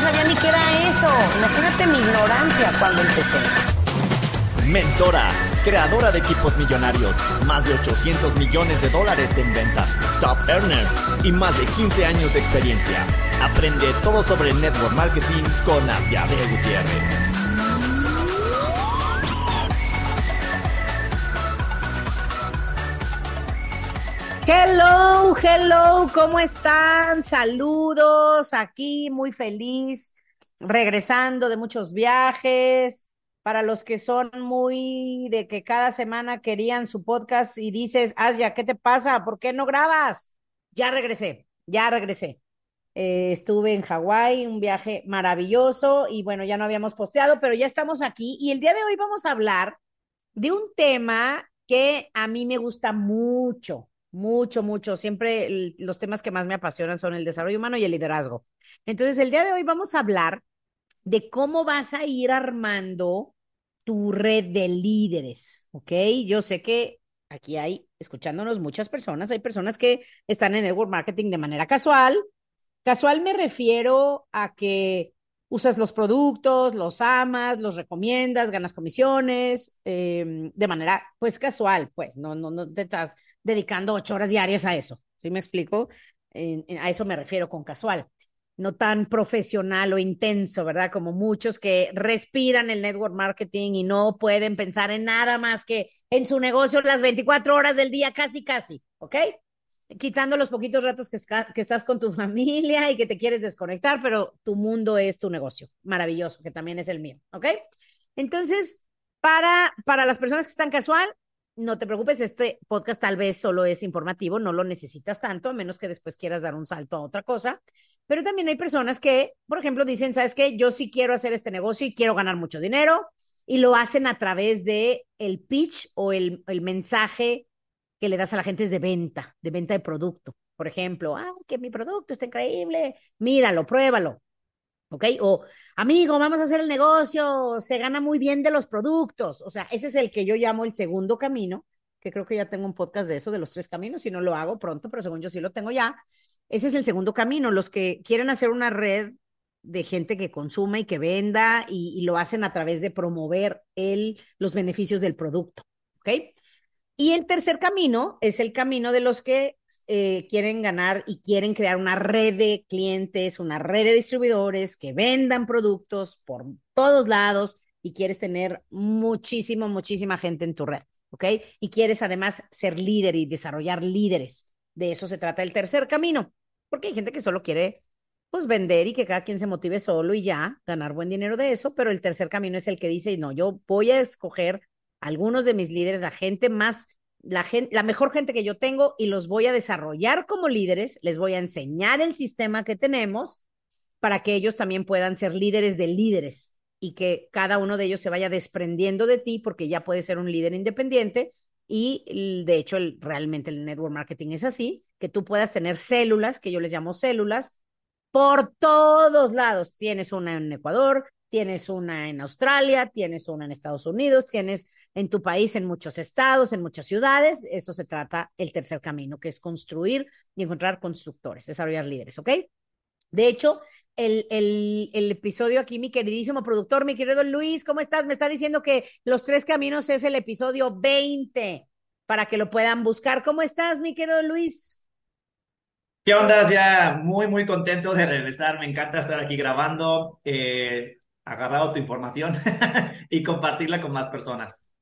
sabía ni qué era eso. Imagínate mi ignorancia cuando empecé. Mentora, creadora de equipos millonarios, más de 800 millones de dólares en ventas, top earner y más de 15 años de experiencia. Aprende todo sobre network marketing con Asiade Gutiérrez. Hello, hello, ¿cómo están? Saludos, aquí muy feliz, regresando de muchos viajes, para los que son muy de que cada semana querían su podcast y dices, Asia, ¿qué te pasa? ¿Por qué no grabas? Ya regresé, ya regresé. Eh, estuve en Hawái, un viaje maravilloso y bueno, ya no habíamos posteado, pero ya estamos aquí y el día de hoy vamos a hablar de un tema que a mí me gusta mucho, mucho, mucho. Siempre los temas que más me apasionan son el desarrollo humano y el liderazgo. Entonces, el día de hoy vamos a hablar de cómo vas a ir armando tu red de líderes, ¿ok? Yo sé que aquí hay, escuchándonos muchas personas, hay personas que están en network marketing de manera casual. Casual me refiero a que usas los productos, los amas, los recomiendas, ganas comisiones, em, de manera pues casual, pues no, no, no te estás dedicando ocho horas diarias a eso, ¿sí me explico? a eso me refiero con casual no tan profesional o intenso, ¿verdad? Como muchos que respiran el network marketing y no pueden pensar en nada más que en su negocio las 24 horas del día, casi, casi, ¿ok? Quitando los poquitos ratos que, estás con tu familia y que te quieres desconectar, pero tu mundo es tu negocio. Maravilloso, que también es el mío, ¿ok? Entonces, para, para las personas que están casual, no te preocupes, este podcast tal vez solo es informativo, no lo necesitas tanto, a menos que después quieras dar un salto a otra cosa. Pero también hay personas que, por ejemplo, dicen, ¿sabes qué? Yo sí quiero hacer este negocio y quiero ganar mucho dinero y lo hacen a través de el pitch o el, el mensaje que le das a la gente es de venta, de venta de producto. Por ejemplo, ah, que mi producto está increíble, míralo, pruébalo. ¿Ok? O, amigo, vamos a hacer el negocio, se gana muy bien de los productos. O sea, ese es el que yo llamo el segundo camino, que creo que ya tengo un podcast de eso, de los tres caminos, si no lo hago pronto, pero según yo sí lo tengo ya. Ese es el segundo camino, los que quieren hacer una red de gente que consuma y que venda y, y lo hacen a través de promover el, los beneficios del producto. ¿Ok? Y el tercer camino es el camino de los que eh, quieren ganar y quieren crear una red de clientes, una red de distribuidores que vendan productos por todos lados y quieres tener muchísimo, muchísima gente en tu red, ¿ok? Y quieres además ser líder y desarrollar líderes. De eso se trata el tercer camino, porque hay gente que solo quiere pues vender y que cada quien se motive solo y ya, ganar buen dinero de eso, pero el tercer camino es el que dice, no, yo voy a escoger algunos de mis líderes, la gente más, la, gente, la mejor gente que yo tengo y los voy a desarrollar como líderes, les voy a enseñar el sistema que tenemos para que ellos también puedan ser líderes de líderes y que cada uno de ellos se vaya desprendiendo de ti porque ya puede ser un líder independiente y de hecho realmente el network marketing es así, que tú puedas tener células, que yo les llamo células, por todos lados. Tienes una en Ecuador, tienes una en Australia, tienes una en Estados Unidos, tienes en tu país en muchos estados, en muchas ciudades. Eso se trata el tercer camino, que es construir y encontrar constructores, desarrollar líderes, ¿ok? De hecho, el, el, episodio aquí, mi queridísimo productor, mi querido Luis, ¿cómo estás? Me está diciendo que los tres caminos es el episodio 20 para que lo puedan buscar. ¿Cómo estás, mi querido Luis? ¿Qué onda? Ya muy, muy contento de regresar. Me encanta estar aquí grabando. Eh, agarrado tu información y compartirla con más personas.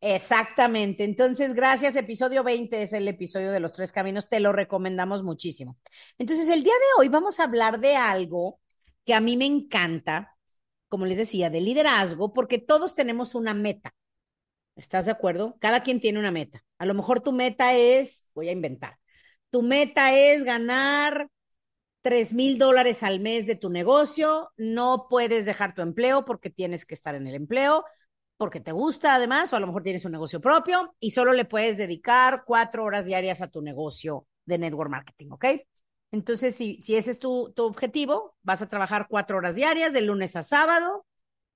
Exactamente. Entonces, gracias. Episodio 20 es el episodio de los tres caminos. Te lo recomendamos muchísimo. Entonces, el día de hoy vamos a hablar de algo que a mí me encanta, como les decía, de liderazgo, porque todos tenemos una meta. ¿Estás de acuerdo? Cada quien tiene una meta. A lo mejor tu meta es, voy a inventar, tu meta es ganar tres mil dólares al mes de tu negocio, no puedes dejar tu empleo porque tienes que estar en el empleo, porque te gusta además, o a lo mejor tienes un negocio propio y solo le puedes dedicar cuatro horas diarias a tu negocio de network marketing, ¿ok? Entonces, si, si ese es tu, tu objetivo, vas a trabajar cuatro horas diarias de lunes a sábado.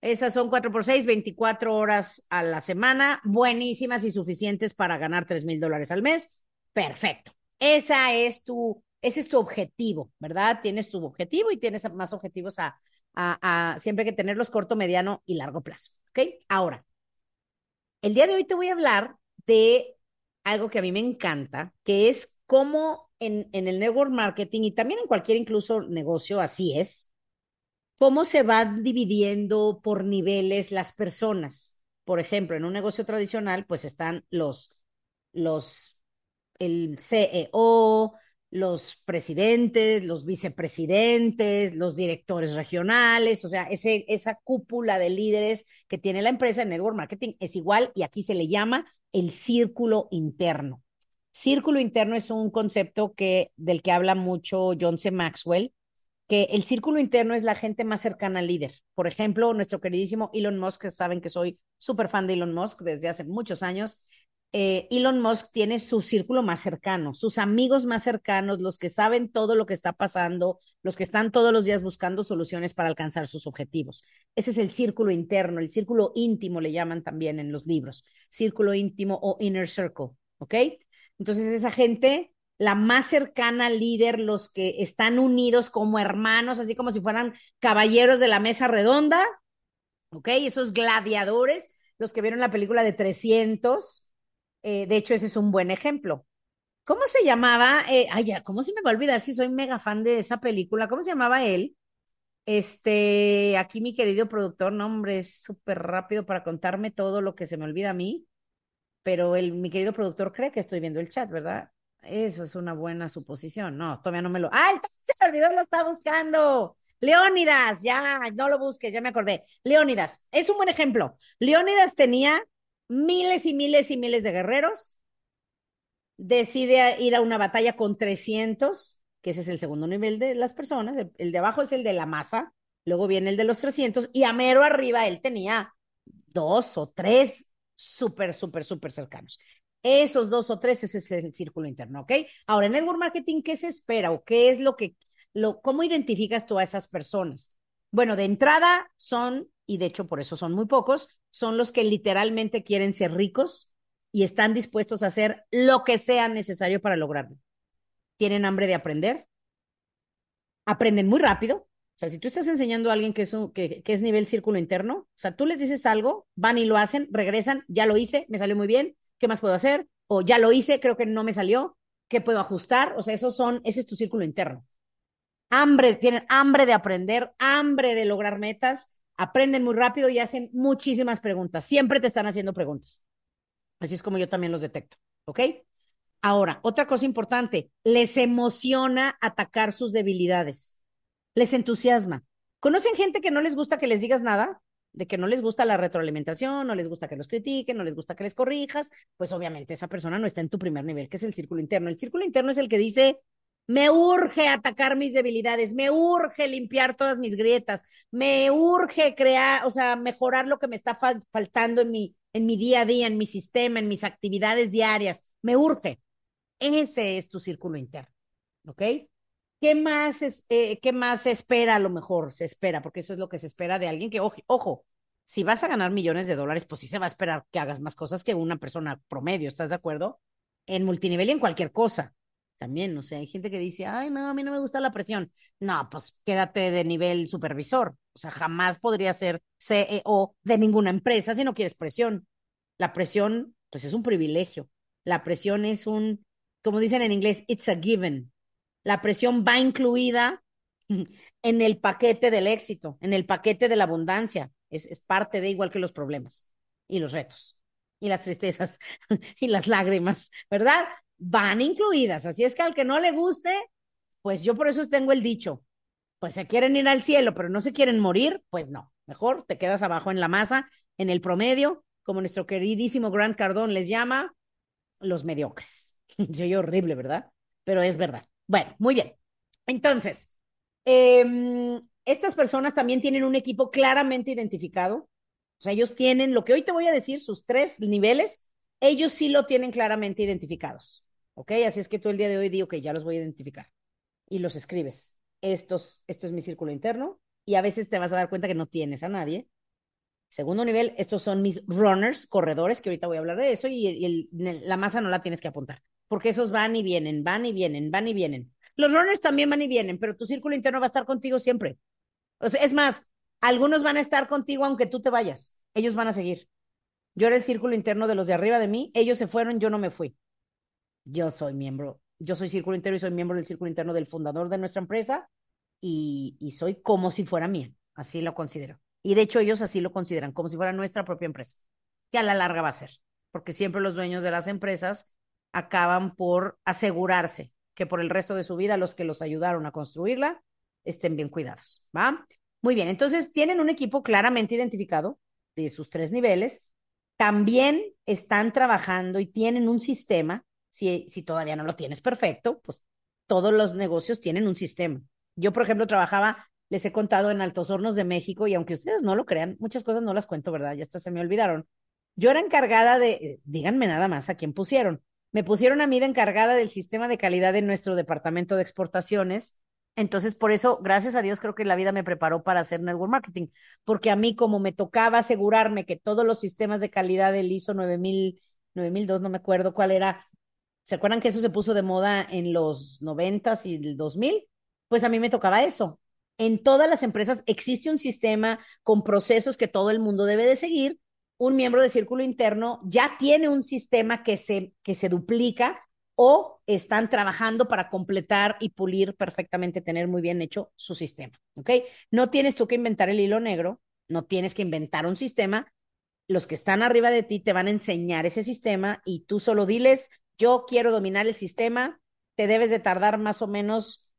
Esas son cuatro por seis, 24 horas a la semana, buenísimas y suficientes para ganar tres mil dólares al mes. Perfecto. Esa es tu ese es tu objetivo, ¿verdad? Tienes tu objetivo y tienes más objetivos a, siempre que tenerlos corto, mediano y largo plazo, ¿ok? Ahora, el día de hoy te voy a hablar de algo que a mí me encanta, que es cómo en, en el network marketing y también en cualquier incluso negocio, así es, cómo se van dividiendo por niveles las personas. Por ejemplo, en un negocio tradicional, pues están los, los, el CEO, los presidentes, los vicepresidentes, los directores regionales, o sea, ese, esa cúpula de líderes que tiene la empresa en Network Marketing es igual y aquí se le llama el círculo interno. Círculo interno es un concepto que, del que habla mucho John C. Maxwell, que el círculo interno es la gente más cercana al líder. Por ejemplo, nuestro queridísimo Elon Musk, saben que soy súper fan de Elon Musk desde hace muchos años, eh, Elon Musk tiene su círculo más cercano, sus amigos más cercanos, los que saben todo lo que está pasando, los que están todos los días buscando soluciones para alcanzar sus objetivos. Ese es el círculo interno, el círculo íntimo le llaman también en los libros, círculo íntimo o inner circle, ¿ok? Entonces esa gente, la más cercana líder, los que están unidos como hermanos, así como si fueran caballeros de la mesa redonda, ¿ok? Esos gladiadores, los que vieron la película de 300 eh, de hecho, ese es un buen ejemplo. ¿Cómo se llamaba? Eh, ay, ya, ¿cómo se me va a olvidar si soy mega fan de esa película? ¿Cómo se llamaba él? Este, aquí mi querido productor, no, hombre, es súper rápido para contarme todo lo que se me olvida a mí, pero el, mi querido productor cree que estoy viendo el chat, ¿verdad? Eso es una buena suposición. No, todavía no me lo. ¡Ay, se me olvidó! Lo está buscando. Leónidas, ya, no lo busques, ya me acordé. Leónidas, es un buen ejemplo. Leónidas tenía miles y miles y miles de guerreros, decide ir a una batalla con 300, que ese es el segundo nivel de las personas, el, de abajo es el de la masa, luego viene el de los 300 y a mero arriba él tenía dos o tres súper, súper, súper cercanos. Esos dos o tres, ese es el círculo interno, ¿ok? Ahora, en network marketing, ¿qué se espera o qué es lo que, lo, cómo identificas tú a esas personas? Bueno, de entrada son y de hecho por eso son muy pocos, son los que literalmente quieren ser ricos y están dispuestos a hacer lo que sea necesario para lograrlo. Tienen hambre de aprender, aprenden muy rápido. O sea, si tú estás enseñando a alguien que es, un, que, es nivel círculo interno, o sea, tú les dices algo, van y lo hacen, regresan, ya lo hice, me salió muy bien, ¿qué más puedo hacer? O ya lo hice, creo que no me salió, ¿qué puedo ajustar? O sea, esos son, ese es tu círculo interno. Hambre, tienen hambre de aprender, hambre de lograr metas aprenden muy rápido y hacen muchísimas preguntas. Siempre te están haciendo preguntas. Así es como yo también los detecto, ¿ok? Ahora, otra cosa importante, les emociona atacar sus debilidades. Les entusiasma. ¿Conocen gente que no les gusta que les digas nada? De que no les gusta la retroalimentación, no les gusta que los critiquen, no les gusta que les corrijas, pues obviamente esa persona no está en tu primer nivel, que es el círculo interno. El círculo interno es el que dice, me urge atacar mis debilidades, me urge limpiar todas mis grietas, me urge crear, o sea, mejorar lo que me está faltando en mi, en mi día a día, en mi sistema, en mis actividades diarias, me urge. Ese es tu círculo interno, ¿ok? ¿Qué más, es, eh, ¿Qué más se espera a lo mejor? Se espera, porque eso es lo que se espera de alguien que, ojo, ojo, si vas a ganar millones de dólares, pues sí se va a esperar que hagas más cosas que una persona promedio, ¿estás de acuerdo? En multinivel y en cualquier cosa también, o sea, hay gente que dice, ay, no, a mí no me gusta la presión. No, pues quédate de nivel supervisor. O sea, jamás podría ser CEO de ninguna empresa si no quieres presión. La presión, pues es un privilegio. La presión es un, como dicen en inglés, it's a given. La presión va incluida en el paquete del éxito, en el paquete de la abundancia. Es, es parte de igual que los problemas y los retos y las tristezas y las lágrimas, ¿verdad? Van incluidas. Así es que al que no le guste, pues yo por eso tengo el dicho, pues se quieren ir al cielo, pero no se quieren morir, pues no, mejor te quedas abajo en la masa, en el promedio, como nuestro queridísimo Grant Cardón les llama, los mediocres. Soy horrible, ¿verdad? Pero es verdad. Bueno, muy bien. Entonces, Eh, estas personas también tienen un equipo claramente identificado. O sea, ellos tienen lo que hoy te voy a decir, sus tres niveles, ellos sí lo tienen claramente identificados. ¿Ok? Así es que tú el día de hoy digo que ya los voy a identificar y los escribes. Estos, esto es mi círculo interno y a veces te vas a dar cuenta que no tienes a nadie. Segundo nivel, estos son mis runners, corredores, que ahorita voy a hablar de eso, y, la masa no la tienes que apuntar, porque esos van y vienen, van y vienen, van y vienen. Los runners también van y vienen, pero tu círculo interno va a estar contigo siempre. Es más, algunos van a estar contigo aunque tú te vayas. Ellos van a seguir. Yo era el círculo interno de los de arriba de mí. Ellos se fueron, yo no me fui. Yo soy miembro, yo soy círculo interno y soy miembro del círculo interno del fundador de nuestra empresa y, soy como si fuera mía. Así lo considero. Y de hecho ellos así lo consideran, como si fuera nuestra propia empresa, que a la larga va a ser, porque siempre los dueños de las empresas acaban por asegurarse que por el resto de su vida los que los ayudaron a construirla estén bien cuidados, ¿va? Muy bien, entonces tienen un equipo claramente identificado de sus tres niveles, también están trabajando y tienen un sistema, si, si todavía no lo tienes perfecto, pues todos los negocios tienen un sistema. Yo, por ejemplo, trabajaba, les he contado en Altos Hornos de México y aunque ustedes no lo crean, muchas cosas no las cuento, ¿verdad? Ya hasta se me olvidaron. Yo era encargada de, díganme nada más a quién pusieron. Me pusieron a mí de encargada del sistema de calidad en nuestro departamento de exportaciones entonces, por eso, gracias a Dios, creo que la vida me preparó para hacer network marketing, porque a mí como me tocaba asegurarme que todos los sistemas de calidad del ISO 9000, 9002, no me acuerdo cuál era, ¿se acuerdan que eso se puso de moda en los 90 y el 2000? Pues a mí me tocaba eso. En todas las empresas existe un sistema con procesos que todo el mundo debe de seguir. Un miembro de círculo interno ya tiene un sistema que se, que se duplica o están trabajando para completar y pulir perfectamente, tener muy bien hecho su sistema, ¿ok? No tienes tú que inventar el hilo negro, no tienes que inventar un sistema, los que están arriba de ti te van a enseñar ese sistema y tú solo diles, yo quiero dominar el sistema, te debes de tardar más o menos,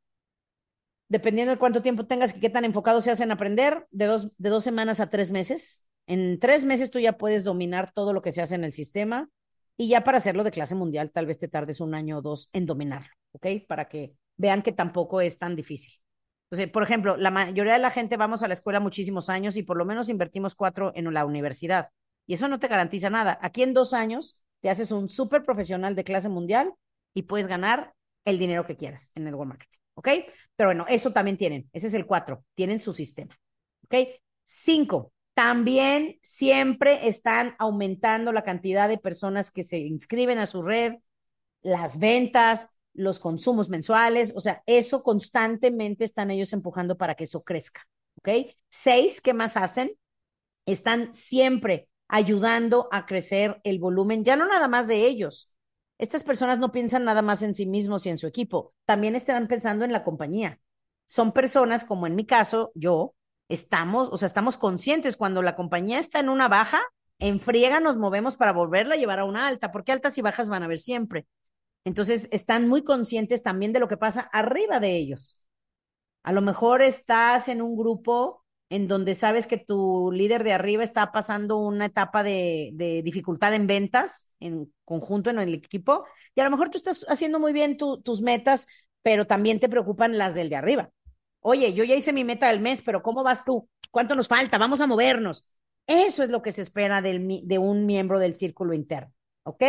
dependiendo de cuánto tiempo tengas y qué tan enfocado seas en aprender, de dos, de dos semanas a tres meses. En tres meses tú ya puedes dominar todo lo que se hace en el sistema y ya para hacerlo de clase mundial, tal vez te tardes un año o dos en dominarlo, ¿ok? Para que vean que tampoco es tan difícil. Entonces, por ejemplo, la mayoría de la gente vamos a la escuela muchísimos años y por lo menos invertimos cuatro en la universidad. Y eso no te garantiza nada. Aquí en dos años te haces un súper profesional de clase mundial y puedes ganar el dinero que quieras en el marketing, ¿ok? Pero bueno, eso también tienen. Ese es el cuatro. Tienen su sistema, ¿ok? Cinco, también siempre están aumentando la cantidad de personas que se inscriben a su red, las ventas, los consumos mensuales, o sea, eso constantemente están ellos empujando para que eso crezca, ¿ok? Seis, ¿qué más hacen? Están siempre ayudando a crecer el volumen, ya no nada más de ellos. Estas personas no piensan nada más en sí mismos y en su equipo, también están pensando en la compañía. Son personas, como en mi caso, yo, estamos, o sea, estamos conscientes cuando la compañía está en una baja, en friega nos movemos para volverla a llevar a una alta, porque altas y bajas van a haber siempre. Entonces, están muy conscientes también de lo que pasa arriba de ellos. A lo mejor estás en un grupo en donde sabes que tu líder de arriba está pasando una etapa de, dificultad en ventas, en conjunto en el equipo, y a lo mejor tú estás haciendo muy bien tu, tus metas, pero también te preocupan las del de arriba. Oye, yo ya hice mi meta del mes, pero ¿cómo vas tú? ¿Cuánto nos falta? Vamos a movernos. Eso es lo que se espera del, de un miembro del círculo interno, ¿ok?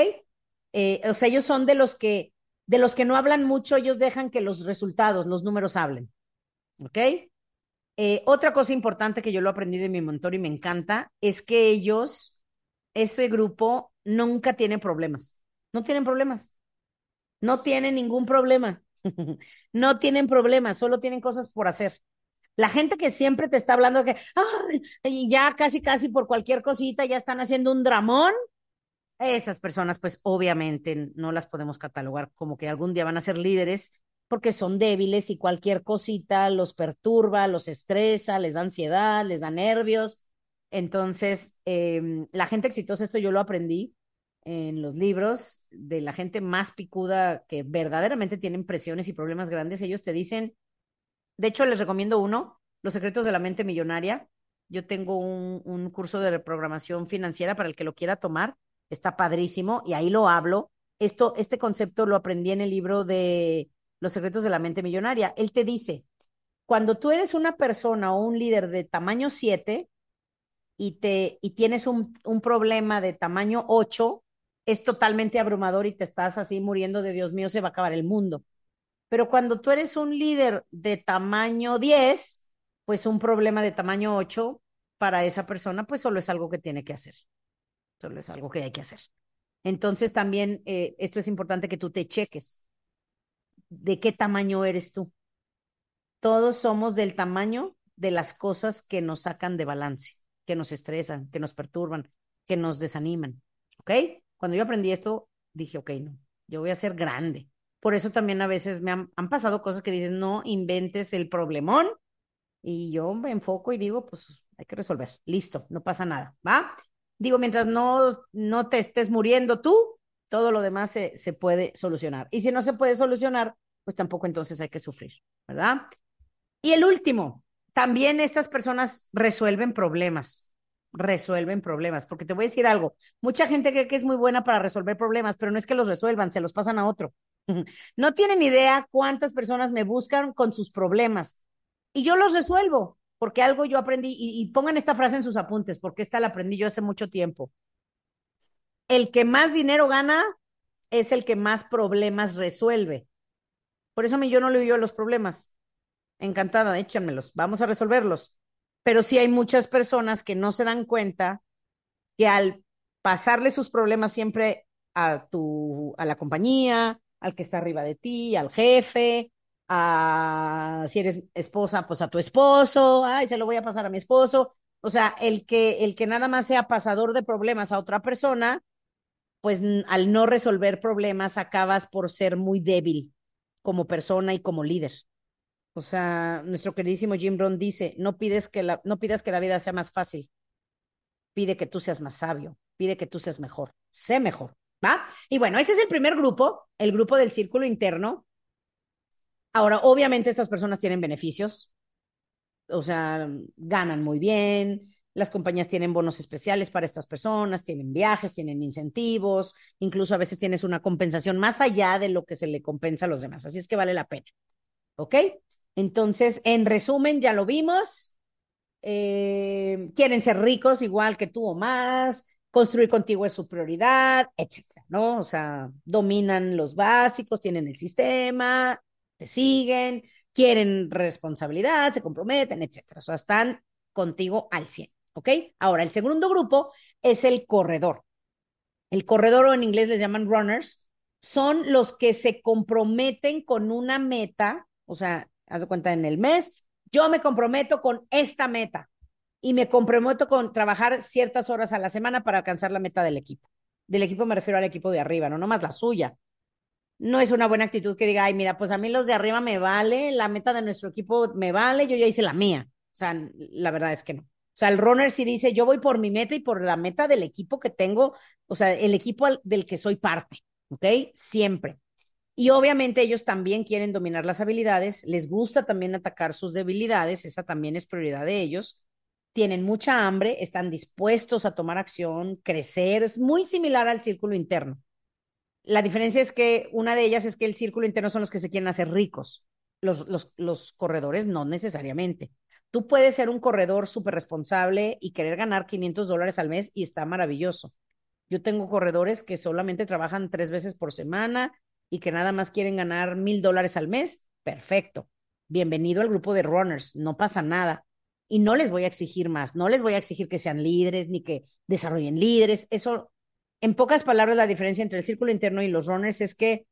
Eh, o sea, ellos son de los que de los que no hablan mucho, ellos dejan que los resultados, los números hablen, ¿ok? Eh, otra cosa importante que yo lo aprendí de mi mentor y me encanta es que ellos, ese grupo, nunca tiene problemas. No tienen problemas. No tienen ningún problema. no tienen problemas, solo tienen cosas por hacer. La gente que siempre te está hablando de que ya casi, casi por cualquier cosita ya están haciendo un dramón, esas personas pues obviamente no las podemos catalogar como que algún día van a ser líderes porque son débiles y cualquier cosita los perturba, los estresa, les da ansiedad, les da nervios. Entonces, eh, la gente exitosa, esto yo lo aprendí, en los libros de la gente más picuda que verdaderamente tienen presiones y problemas grandes, ellos te dicen, de hecho les recomiendo uno, Los secretos de la mente millonaria. Yo tengo un, un curso de reprogramación financiera para el que lo quiera tomar, está padrísimo y ahí lo hablo. Esto, este concepto lo aprendí en el libro de Los secretos de la mente millonaria. Él te dice, cuando tú eres una persona o un líder de tamaño 7 y, te, y tienes un, un problema de tamaño 8, es totalmente abrumador y te estás así muriendo de Dios mío, se va a acabar el mundo. Pero cuando tú eres un líder de tamaño 10, pues un problema de tamaño 8 para esa persona, pues solo es algo que tiene que hacer. Solo es algo que hay que hacer. Entonces también eh, esto es importante que tú te cheques. ¿De qué tamaño eres tú? Todos somos del tamaño de las cosas que nos sacan de balance, que nos estresan, que nos perturban, que nos desaniman. ¿Ok? Cuando yo aprendí esto, dije, ok, no, yo voy a ser grande. Por eso también a veces me han, han pasado cosas que dices, no inventes el problemón. Y yo me enfoco y digo, pues hay que resolver. Listo, no pasa nada, ¿va? Digo, mientras no, no te estés muriendo tú, todo lo demás se, se puede solucionar. Y si no se puede solucionar, pues tampoco entonces hay que sufrir, ¿verdad? Y el último, también estas personas resuelven problemas resuelven problemas, porque te voy a decir algo, mucha gente cree que es muy buena para resolver problemas, pero no es que los resuelvan, se los pasan a otro. No tienen idea cuántas personas me buscan con sus problemas y yo los resuelvo, porque algo yo aprendí, y, y pongan esta frase en sus apuntes, porque esta la aprendí yo hace mucho tiempo. El que más dinero gana es el que más problemas resuelve. Por eso a mí yo no le oigo los problemas. Encantada, échenmelos, vamos a resolverlos pero sí hay muchas personas que no se dan cuenta que al pasarle sus problemas siempre a tu, a la compañía, al que está arriba de ti, al jefe, a si eres esposa, pues a tu esposo, ay, se lo voy a pasar a mi esposo. O sea, el que, el que nada más sea pasador de problemas a otra persona, pues al no resolver problemas acabas por ser muy débil como persona y como líder. O sea, nuestro queridísimo Jim Brown dice, no, pides que la, no pidas que la vida sea más fácil, pide que tú seas más sabio, pide que tú seas mejor, sé mejor, ¿va? Y bueno, ese es el primer grupo, el grupo del círculo interno. Ahora, obviamente estas personas tienen beneficios, o sea, ganan muy bien, las compañías tienen bonos especiales para estas personas, tienen viajes, tienen incentivos, incluso a veces tienes una compensación más allá de lo que se le compensa a los demás, así es que vale la pena. ¿Ok? Entonces, en resumen, ya lo vimos. Eh, quieren ser ricos igual que tú o más, construir contigo es su prioridad, etcétera, ¿no? O sea, dominan los básicos, tienen el sistema, te siguen, quieren responsabilidad, se comprometen, etcétera. O sea, están contigo al 100, ¿ok? Ahora, el segundo grupo es el corredor. El corredor, o en inglés les llaman runners, son los que se comprometen con una meta, o sea, haz de cuenta en el mes, yo me comprometo con esta meta y me comprometo con trabajar ciertas horas a la semana para alcanzar la meta del equipo. Del equipo me refiero al equipo de arriba, no nomás la suya. No es una buena actitud que diga, ay, mira, pues a mí los de arriba me vale, la meta de nuestro equipo me vale, yo ya hice la mía. O sea, la verdad es que no. O sea, el runner sí dice, yo voy por mi meta y por la meta del equipo que tengo, o sea, el equipo del que soy parte, ¿ok? Siempre. Y obviamente ellos también quieren dominar las habilidades, les gusta también atacar sus debilidades, esa también es prioridad de ellos. Tienen mucha hambre, están dispuestos a tomar acción, crecer, es muy similar al círculo interno. La diferencia es que una de ellas es que el círculo interno son los que se quieren hacer ricos, los, los, los corredores no necesariamente. Tú puedes ser un corredor súper responsable y querer ganar 500 dólares al mes y está maravilloso. Yo tengo corredores que solamente trabajan tres veces por semana y que nada más quieren ganar mil dólares al mes, perfecto. Bienvenido al grupo de runners, no pasa nada. Y no les voy a exigir más, no les voy a exigir que sean líderes ni que desarrollen líderes. Eso, en pocas palabras, la diferencia entre el círculo interno y los runners es que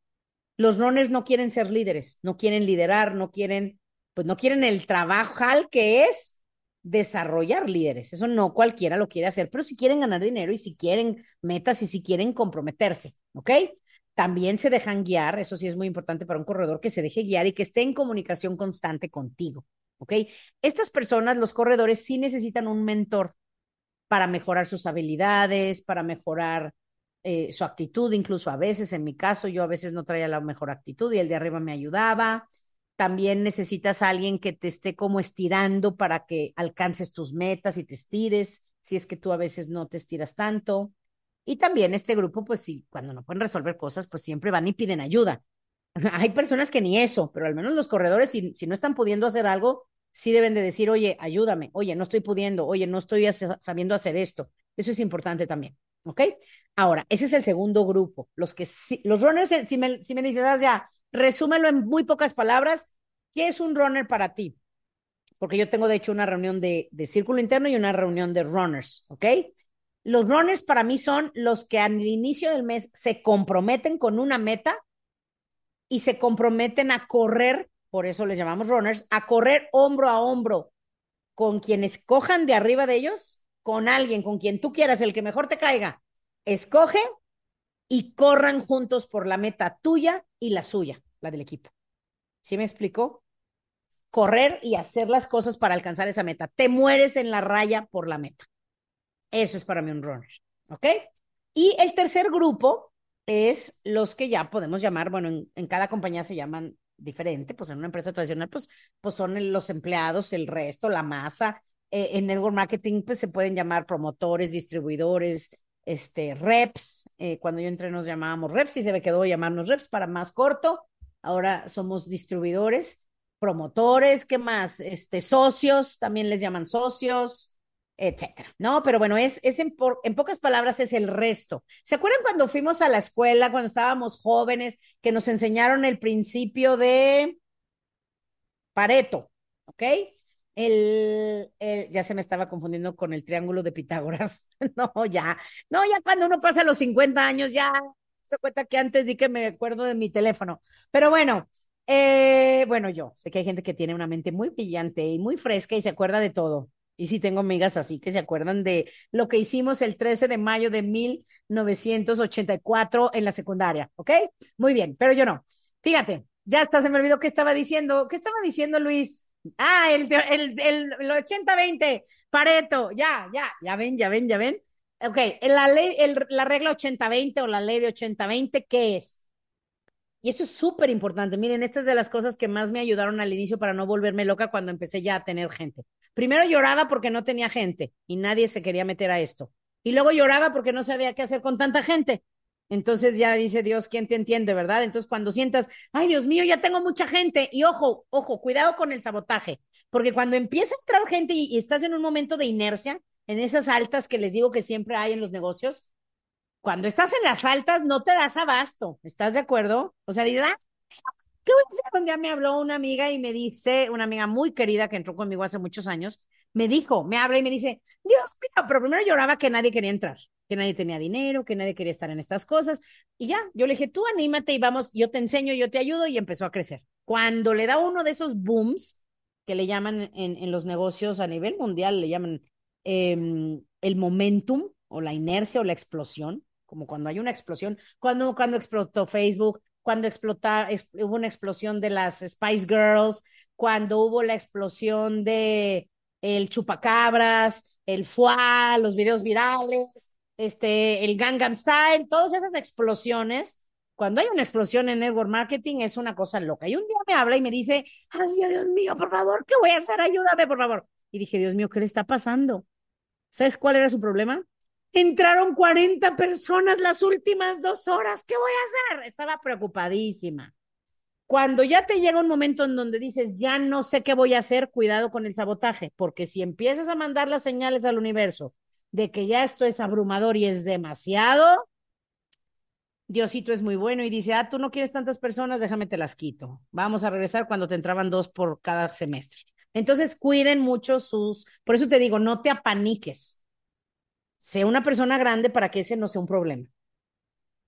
los runners no quieren ser líderes, no quieren liderar, no quieren, pues no quieren el trabajo que es desarrollar líderes. Eso no cualquiera lo quiere hacer, pero si quieren ganar dinero y si quieren metas y si quieren comprometerse, ¿ok? también se dejan guiar, eso sí es muy importante para un corredor, que se deje guiar y que esté en comunicación constante contigo, ¿ok? Estas personas, los corredores, sí necesitan un mentor para mejorar sus habilidades, para mejorar eh, su actitud, incluso a veces, en mi caso, yo a veces no traía la mejor actitud y el de arriba me ayudaba. También necesitas a alguien que te esté como estirando para que alcances tus metas y te estires, si es que tú a veces no te estiras tanto. Y también este grupo, pues sí, cuando no pueden resolver cosas, pues siempre van y piden ayuda. Hay personas que ni eso, pero al menos los corredores, si, si no están pudiendo hacer algo, sí deben de decir, oye, ayúdame, oye, no estoy pudiendo, oye, no estoy sabiendo hacer esto. Eso es importante también, ¿ok? Ahora, ese es el segundo grupo, los que los runners, si me, si me dices, ah, ya, resúmelo en muy pocas palabras, ¿qué es un runner para ti? Porque yo tengo de hecho una reunión de, de círculo interno y una reunión de runners, ¿ok? Los runners para mí son los que al inicio del mes se comprometen con una meta y se comprometen a correr, por eso les llamamos runners, a correr hombro a hombro con quienes cojan de arriba de ellos, con alguien, con quien tú quieras, el que mejor te caiga. Escoge y corran juntos por la meta tuya y la suya, la del equipo. ¿Sí me explicó? Correr y hacer las cosas para alcanzar esa meta. Te mueres en la raya por la meta. Eso es para mí un runner, ¿ok? Y el tercer grupo es los que ya podemos llamar, bueno, en, cada compañía se llaman diferente, pues en una empresa tradicional, pues, pues son los empleados, el resto, la masa. Eh, en network marketing, pues se pueden llamar promotores, distribuidores, este, reps. Eh, cuando yo entré nos llamábamos reps y se me quedó llamarnos reps para más corto. Ahora somos distribuidores, promotores, ¿qué más? Este, socios, también les llaman socios, etcétera. No, pero bueno, es, es en, en, pocas palabras es el resto. ¿Se acuerdan cuando fuimos a la escuela, cuando estábamos jóvenes, que nos enseñaron el principio de Pareto? ¿Ok? El, ya se me estaba confundiendo con el triángulo de Pitágoras. no, ya, no, ya cuando uno pasa los 50 años, ya se cuenta que antes di que me acuerdo de mi teléfono. Pero bueno, eh, bueno, yo sé que hay gente que tiene una mente muy brillante y muy fresca y se acuerda de todo. Y sí tengo amigas así que se acuerdan de lo que hicimos el 13 de mayo de 1984 en la secundaria, ¿ok? Muy bien, pero yo no. Fíjate, ya hasta se me olvidó qué estaba diciendo. ¿Qué estaba diciendo Luis? Ah, el, el, el, 80-20, Pareto, ya, ya, ya ven, ya ven, ya ven. Ok, la, ley, la regla 80-20 o la ley de 80-20, ¿qué es? Y eso es súper importante. Miren, estas es de las cosas que más me ayudaron al inicio para no volverme loca cuando empecé ya a tener gente. Primero lloraba porque no tenía gente y nadie se quería meter a esto. Y luego lloraba porque no sabía qué hacer con tanta gente. Entonces ya dice Dios, ¿quién te entiende, verdad? Entonces cuando sientas, ay Dios mío, ya tengo mucha gente, y ojo, ojo, cuidado con el sabotaje, porque cuando empieza a entrar gente y, estás en un momento de inercia, en esas altas que les digo que siempre hay en los negocios, cuando estás en las altas no te das abasto, ¿estás de acuerdo? O sea, dices, ah, ¿qué voy a hacer? Un día me habló una amiga y me dice, una amiga muy querida que entró conmigo hace muchos años, me dijo, me habla y me dice, Dios mío, pero primero lloraba que nadie quería entrar, que nadie tenía dinero, que nadie quería estar en estas cosas. Y ya, yo le dije, tú anímate y vamos, yo te enseño, yo te ayudo y empezó a crecer. Cuando le da uno de esos booms que le llaman en, en los negocios a nivel mundial, le llaman em, el momentum o la inercia o la explosión, como cuando hay una explosión, cuando, cuando explotó Facebook, cuando explotó, hubo una explosión de las Spice Girls, cuando hubo la explosión de el chupacabras, el FUA, los videos virales, este, el Gangnam Style, todas esas explosiones. Cuando hay una explosión en network marketing es una cosa loca. Y un día me habla y me dice, ay, Dios mío, por favor, ¿qué voy a hacer? Ayúdame, por favor. Y dije, Dios mío, ¿qué le está pasando? ¿Sabes cuál era su problema? Entraron 40 personas las últimas dos horas. ¿Qué voy a hacer? Estaba preocupadísima. Cuando ya te llega un momento en donde dices, ya no sé qué voy a hacer, cuidado con el sabotaje, porque si empiezas a mandar las señales al universo de que ya esto es abrumador y es demasiado, Diosito es muy bueno y dice, ah, tú no quieres tantas personas, déjame te las quito. Vamos a regresar cuando te entraban dos por cada semestre. Entonces, cuiden mucho sus, por eso te digo, no te apaniques. Sea una persona grande para que ese no sea un problema.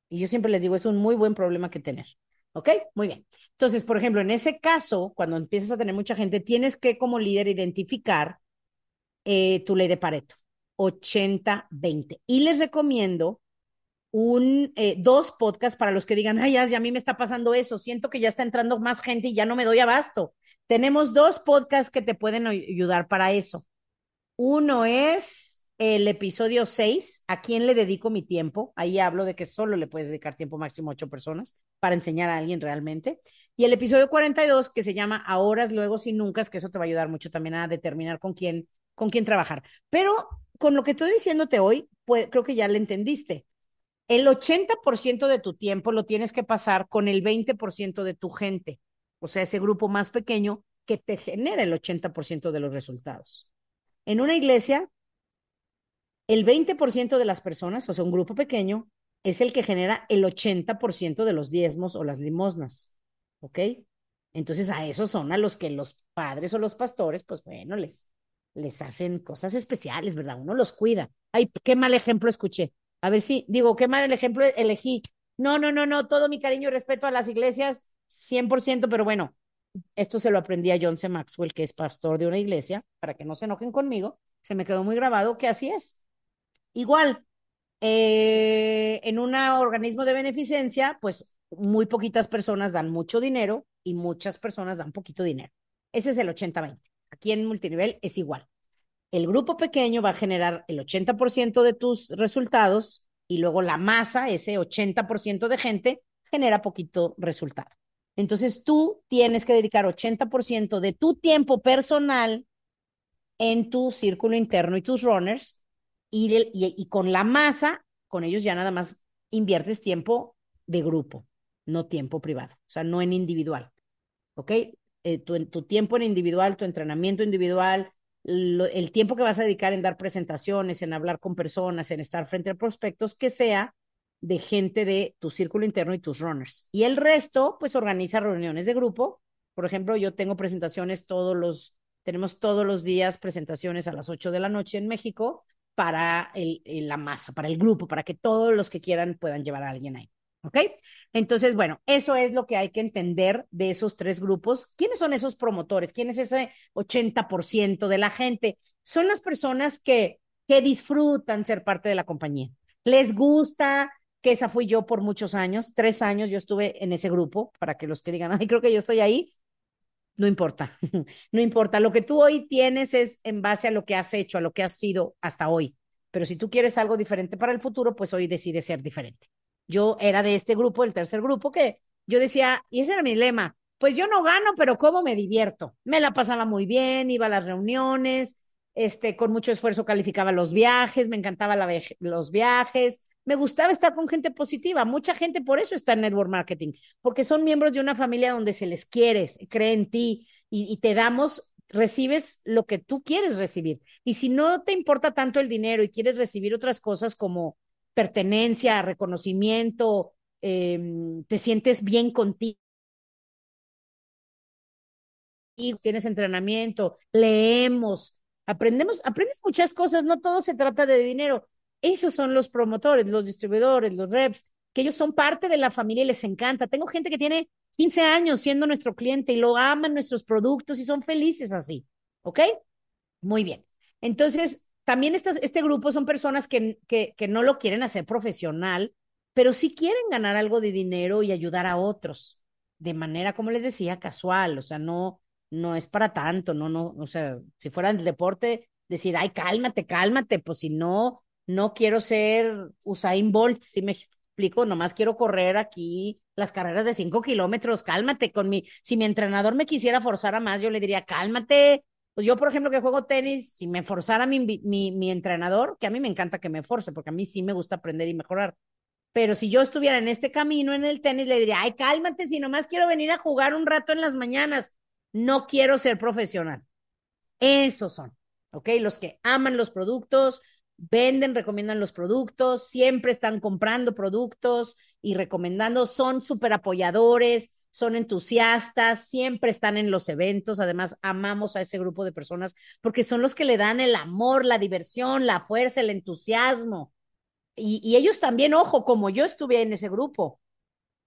Y yo siempre les digo, es un muy buen problema que tener. ¿Ok? Muy bien. Entonces, por ejemplo, en ese caso, cuando empiezas a tener mucha gente, tienes que como líder identificar eh, tu ley de Pareto, 80-20. Y les recomiendo un, eh, dos podcasts para los que digan, ay, ya, a mí me está pasando eso, siento que ya está entrando más gente y ya no me doy abasto. Tenemos dos podcasts que te pueden ayudar para eso. Uno es el episodio 6, ¿a quién le dedico mi tiempo? Ahí hablo de que solo le puedes dedicar tiempo máximo a ocho personas para enseñar a alguien realmente. Y el episodio 42, que se llama Ahora, Luego y Nunca, que eso te va a ayudar mucho también a determinar con quién, con quién trabajar. Pero con lo que estoy diciéndote hoy, pues, creo que ya le entendiste. El 80% de tu tiempo lo tienes que pasar con el 20% de tu gente, o sea, ese grupo más pequeño que te genera el 80% de los resultados. En una iglesia, el 20% de las personas, o sea, un grupo pequeño, es el que genera el 80% de los diezmos o las limosnas. ¿Ok? Entonces a esos son a los que los padres o los pastores, pues bueno, les, les hacen cosas especiales, ¿verdad? Uno los cuida. Ay, qué mal ejemplo escuché. A ver si, digo, qué mal ejemplo elegí. No, no, no, no, todo mi cariño y respeto a las iglesias, 100%, pero bueno, esto se lo aprendí a John C. Maxwell, que es pastor de una iglesia, para que no se enojen conmigo, se me quedó muy grabado que así es. Igual, eh, en un organismo de beneficencia, pues muy poquitas personas dan mucho dinero y muchas personas dan poquito dinero. Ese es el 80-20. Aquí en multinivel es igual. El grupo pequeño va a generar el 80% de tus resultados y luego la masa, ese 80% de gente, genera poquito resultado. Entonces tú tienes que dedicar 80% de tu tiempo personal en tu círculo interno y tus runners y, con la masa, con ellos ya nada más inviertes tiempo de grupo, no tiempo privado, o sea, no en individual. ¿Ok? Eh, tu, tu, tiempo en individual, tu entrenamiento individual, el tiempo que vas a dedicar en dar presentaciones, en hablar con personas, en estar frente a prospectos, que sea de gente de tu círculo interno y tus runners. Y el resto, pues organiza reuniones de grupo. Por ejemplo, yo tengo presentaciones todos los, tenemos todos los días presentaciones a las 8 de la noche en México para el, la masa, para el grupo, para que todos los que quieran puedan llevar a alguien ahí. ¿Ok? Entonces, bueno, eso es lo que hay que entender de esos tres grupos. ¿Quiénes son esos promotores? ¿Quién es ese 80% de la gente? Son las personas que, que disfrutan ser parte de la compañía. Les gusta que esa fui yo por muchos años, tres años yo estuve en ese grupo, para que los que digan, ay, creo que yo estoy ahí, no importa, no importa, lo que tú hoy tienes es en base a lo que has hecho, a lo que has sido hasta hoy, pero si tú quieres algo diferente para el futuro, pues hoy decides ser diferente. Yo era de este grupo, el tercer grupo, que yo decía, y ese era mi lema, pues yo no gano, pero ¿cómo me divierto? Me la pasaba muy bien, iba a las reuniones, este, con mucho esfuerzo calificaba los viajes, me encantaba la los viajes, me gustaba estar con gente positiva. Mucha gente por eso está en network marketing, porque son miembros de una familia donde se les quiere, se cree en ti y, te damos, recibes lo que tú quieres recibir. Y si no te importa tanto el dinero y quieres recibir otras cosas como pertenencia, reconocimiento, em, te sientes bien contigo. Tienes entrenamiento, leemos, aprendemos, aprendes muchas cosas, no todo se trata de dinero. Esos son los promotores, los distribuidores, los reps, que ellos son parte de la familia y les encanta. Tengo gente que tiene 15 años siendo nuestro cliente y lo aman nuestros productos y son felices así. ¿Ok? Muy bien. Entonces, también este grupo son personas que, que, no lo quieren hacer profesional, pero sí quieren ganar algo de dinero y ayudar a otros de manera, como les decía, casual. O sea, no, no es para tanto, no, no, o sea, si fuera el deporte, decir, ay, cálmate, cálmate, pues si no, no quiero ser Usain Bolt, si me explico, nomás quiero correr aquí las carreras de cinco kilómetros, cálmate con mi, si mi entrenador me quisiera forzar a más, yo le diría, cálmate. Pues yo, por ejemplo, que juego tenis, si me forzara mi, mi, entrenador, que a mí me encanta que me force, porque a mí sí me gusta aprender y mejorar. Pero si yo estuviera en este camino en el tenis, le diría, ay, cálmate, si nomás quiero venir a jugar un rato en las mañanas, no quiero ser profesional. Esos son, ¿ok? Los que aman los productos, venden, recomiendan los productos, siempre están comprando productos y recomendando, son súper apoyadores, son entusiastas, siempre están en los eventos, además amamos a ese grupo de personas porque son los que le dan el amor, la diversión, la fuerza, el entusiasmo. Y, y ellos también, ojo, como yo estuve en ese grupo,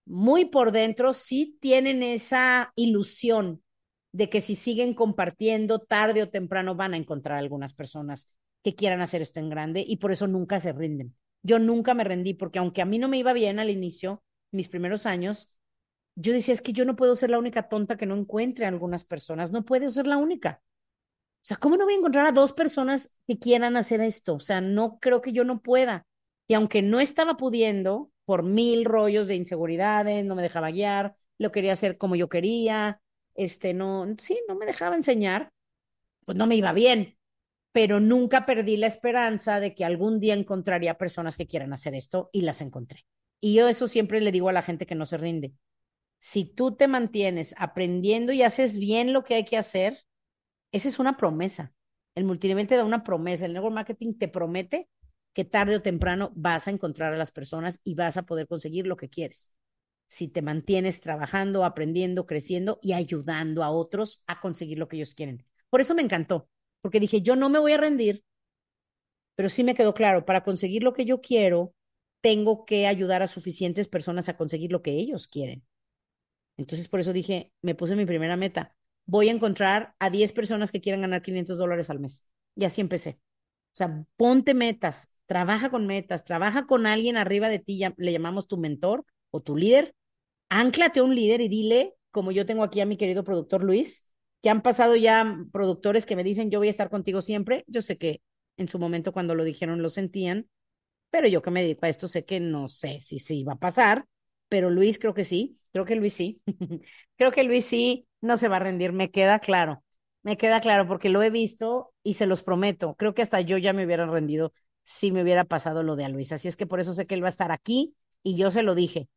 muy por dentro sí tienen esa ilusión de que si siguen compartiendo, tarde o temprano van a encontrar algunas personas que quieran hacer esto en grande y por eso nunca se rinden. Yo nunca me rendí porque aunque a mí no me iba bien al inicio, mis primeros años, yo decía, es que yo no puedo ser la única tonta que no encuentre a algunas personas, no puedo ser la única. O sea, ¿cómo no voy a encontrar a dos personas que quieran hacer esto? O sea, no creo que yo no pueda. Y aunque no estaba pudiendo, por mil rollos de inseguridades, no me dejaba guiar, lo quería hacer como yo quería, este, no, sí, no me dejaba enseñar, pues no me iba bien pero nunca perdí la esperanza de que algún día encontraría personas que quieran hacer esto y las encontré. Y yo eso siempre le digo a la gente que no se rinde. si tú te mantienes aprendiendo y haces bien lo que hay que hacer, esa es una promesa. El multinivel te da una promesa, el network marketing te promete que tarde o temprano vas a encontrar a las personas y vas a poder conseguir lo que quieres. Si te mantienes trabajando, aprendiendo, creciendo y ayudando a otros a conseguir lo que ellos quieren. Por eso me encantó, porque dije, yo no me voy a rendir, pero sí me quedó claro, para conseguir lo que yo quiero, tengo que ayudar a suficientes personas a conseguir lo que ellos quieren. Entonces, por eso dije, me puse mi primera meta. Voy a encontrar a 10 personas que quieran ganar 500 dólares al mes. Y así empecé. O sea, ponte metas, trabaja con metas, trabaja con alguien arriba de ti, le llamamos tu mentor o tu líder. Ánclate a un líder y dile, como yo tengo aquí a mi querido productor Luis, que han pasado ya productores que me dicen, yo voy a estar contigo siempre. Yo sé que en su momento cuando lo dijeron lo sentían, pero yo que me dedico a esto sé que no sé si se iba a pasar, pero Luis creo que sí, creo que Luis sí, creo que Luis sí no se va a rendir, me queda claro, me queda claro porque lo he visto y se los prometo, creo que hasta yo ya me hubiera rendido si me hubiera pasado lo de a Luis, así es que por eso sé que él va a estar aquí y yo se lo dije,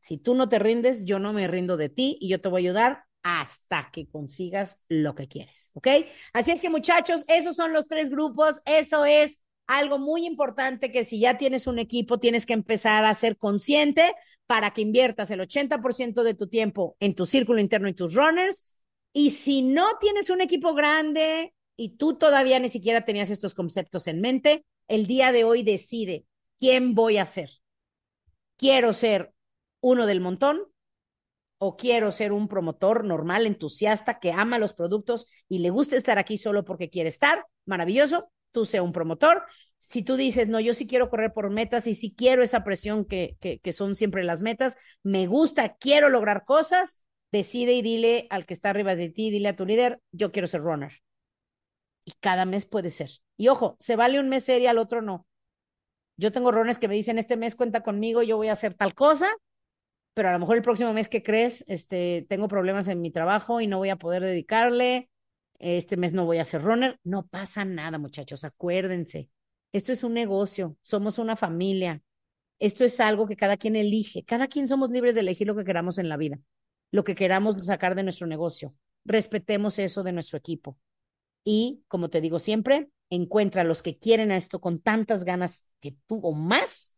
si tú no te rindes, yo no me rindo de ti y yo te voy a ayudar hasta que consigas lo que quieres, ¿ok? Así es que muchachos, esos son los tres grupos, eso es algo muy importante que si ya tienes un equipo, tienes que empezar a ser consciente para que inviertas el 80% de tu tiempo en tu círculo interno y tus runners. Y si no tienes un equipo grande y tú todavía ni siquiera tenías estos conceptos en mente, el día de hoy decide quién voy a ser. ¿Quiero ser uno del montón o quiero ser un promotor normal, entusiasta, que ama los productos y le gusta estar aquí solo porque quiere estar, maravilloso, tú sea un promotor. Si tú dices, no, yo sí quiero correr por metas y sí quiero esa presión que, que, que son siempre las metas, me gusta, quiero lograr cosas, decide y dile al que está arriba de ti, dile a tu líder, yo quiero ser runner. Y cada mes puede ser. Y ojo, se vale un mes ser y al otro no. Yo tengo runners que me dicen, este mes cuenta conmigo, yo voy a hacer tal cosa, pero a lo mejor el próximo mes que crees, este, tengo problemas en mi trabajo y no voy a poder dedicarle, este mes no voy a ser runner, no pasa nada, muchachos, acuérdense. Esto es un negocio, somos una familia. Esto es algo que cada quien elige. Cada quien somos libres de elegir lo que queramos en la vida, lo que queramos sacar de nuestro negocio. Respetemos eso de nuestro equipo. Y, como te digo siempre, encuentra a los que quieren a esto con tantas ganas que tú o más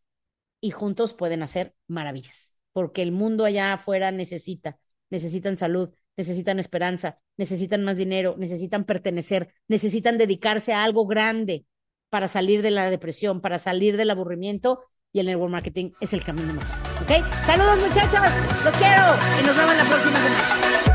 y juntos pueden hacer maravillas porque el mundo allá afuera necesita, necesitan salud, necesitan esperanza, necesitan más dinero, necesitan pertenecer, necesitan dedicarse a algo grande para salir de la depresión, para salir del aburrimiento y el network marketing es el camino mejor. ¿Ok? Saludos muchachos, los quiero y nos vemos la próxima semana.